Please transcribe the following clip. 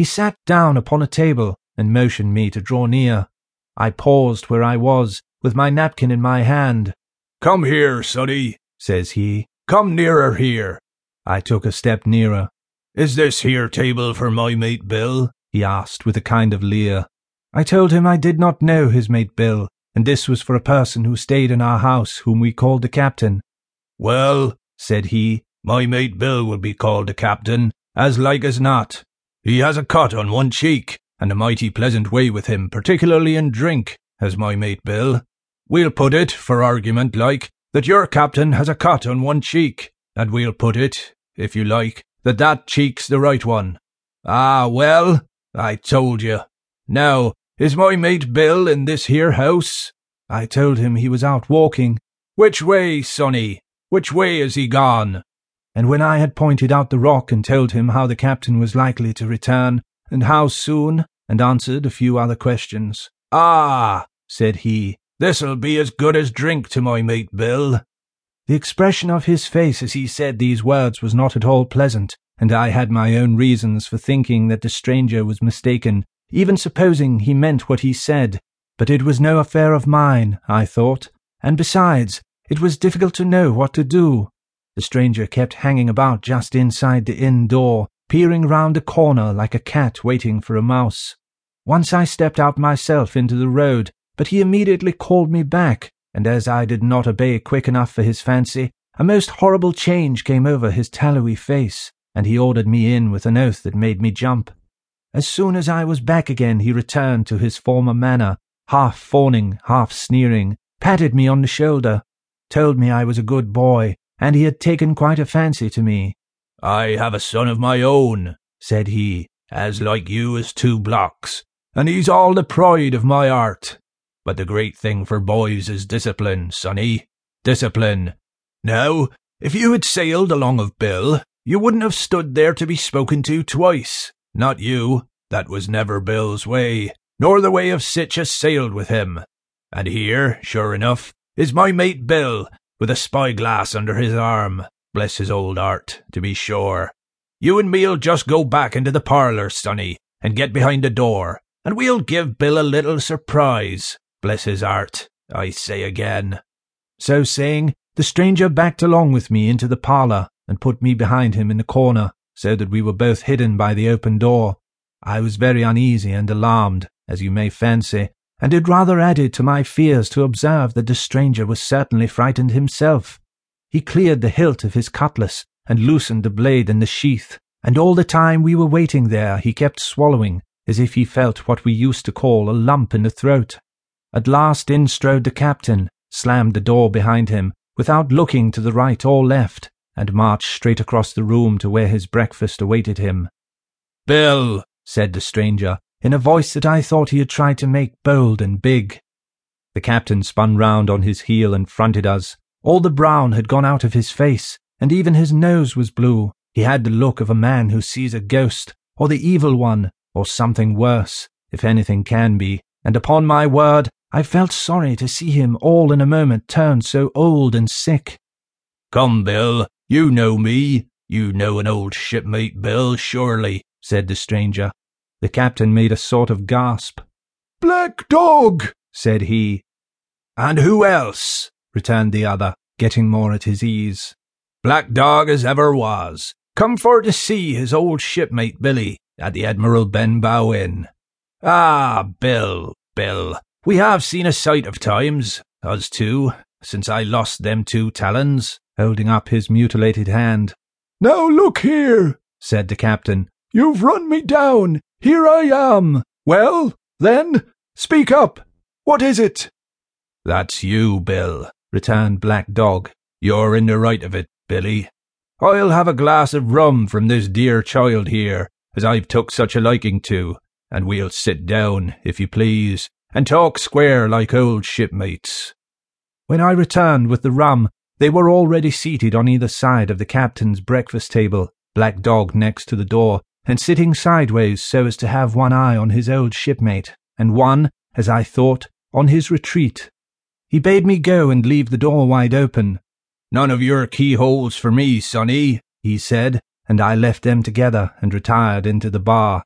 He sat down upon a table and motioned me to draw near. I paused where I was, with my napkin in my hand. Come here, sonny, says he. Come nearer here. I took a step nearer. Is this here table for my mate Bill? he asked with a kind of leer. I told him I did not know his mate Bill, and this was for a person who stayed in our house whom we called the captain. Well, said he, my mate Bill will be called the captain, as like as not. He has a cut on one cheek, and a mighty pleasant way with him, particularly in drink, has my mate Bill. We'll put it, for argument like, that your captain has a cut on one cheek, and we'll put it, if you like, that that cheek's the right one. Ah, well, I told you. Now, is my mate Bill in this here house? I told him he was out walking. Which way, sonny? Which way is he gone? And when I had pointed out the rock and told him how the captain was likely to return, and how soon, and answered a few other questions. Ah, said he, this'll be as good as drink to my mate Bill. The expression of his face as he said these words was not at all pleasant, and I had my own reasons for thinking that the stranger was mistaken, even supposing he meant what he said. But it was no affair of mine, I thought, and besides, it was difficult to know what to do. The stranger kept hanging about just inside the inn door, peering round a corner like a cat waiting for a mouse. Once I stepped out myself into the road, but he immediately called me back, and as I did not obey quick enough for his fancy, a most horrible change came over his tallowy face, and he ordered me in with an oath that made me jump. As soon as I was back again, he returned to his former manner, half fawning, half sneering, patted me on the shoulder, told me I was a good boy, and he had taken quite a fancy to me. I have a son of my own, said he, as like you as two blocks, and he's all the pride of my art. But the great thing for boys is discipline, sonny. Discipline. Now, if you had sailed along of Bill, you wouldn't have stood there to be spoken to twice. Not you. That was never Bill's way, nor the way of sich as sailed with him. And here, sure enough, is my mate Bill, with a spyglass under his arm. Bless his old heart, to be sure. You and me'll just go back into the parlour, sonny, and get behind the door, and we'll give Bill a little surprise. Bless his heart, I say again. So saying, the stranger backed along with me into the parlour and put me behind him in the corner, so that we were both hidden by the open door. I was very uneasy and alarmed, as you may fancy, and it rather added to my fears to observe that the stranger was certainly frightened himself. He cleared the hilt of his cutlass and loosened the blade in the sheath, and all the time we were waiting there he kept swallowing, as if he felt what we used to call a lump in the throat. At last in strode the captain, slammed the door behind him, without looking to the right or left, and marched straight across the room to where his breakfast awaited him. Bill, said the stranger, in a voice that I thought he had tried to make bold and big. The captain spun round on his heel and fronted us. All the brown had gone out of his face, and even his nose was blue. He had the look of a man who sees a ghost, or the evil one, or something worse, if anything can be, and upon my word, I felt sorry to see him all in a moment turn so old and sick. Come, Bill, you know me. You know an old shipmate, Bill, surely, said the stranger. The captain made a sort of gasp. Black Dog, said he. And who else? returned the other, getting more at his ease. Black Dog as ever was. Come for to see his old shipmate Billy at the Admiral Benbow Inn. Ah, Bill, Bill, we have seen a sight of times, us two, since I lost them two talons, holding up his mutilated hand. Now look here, said the captain. You've run me down. Here I am. Well, then, speak up. What is it? That's you, Bill, returned Black Dog. You're in the right of it, Billy. I'll have a glass of rum from this dear child here, as I've took such a liking to, and we'll sit down, if you please, and talk square like old shipmates. When I returned with the rum, they were already seated on either side of the captain's breakfast table, Black Dog next to the door, and sitting sideways so as to have one eye on his old shipmate, and one, as I thought, on his retreat. He bade me go and leave the door wide open. None of your keyholes for me, sonny, he said, and I left them together and retired into the bar,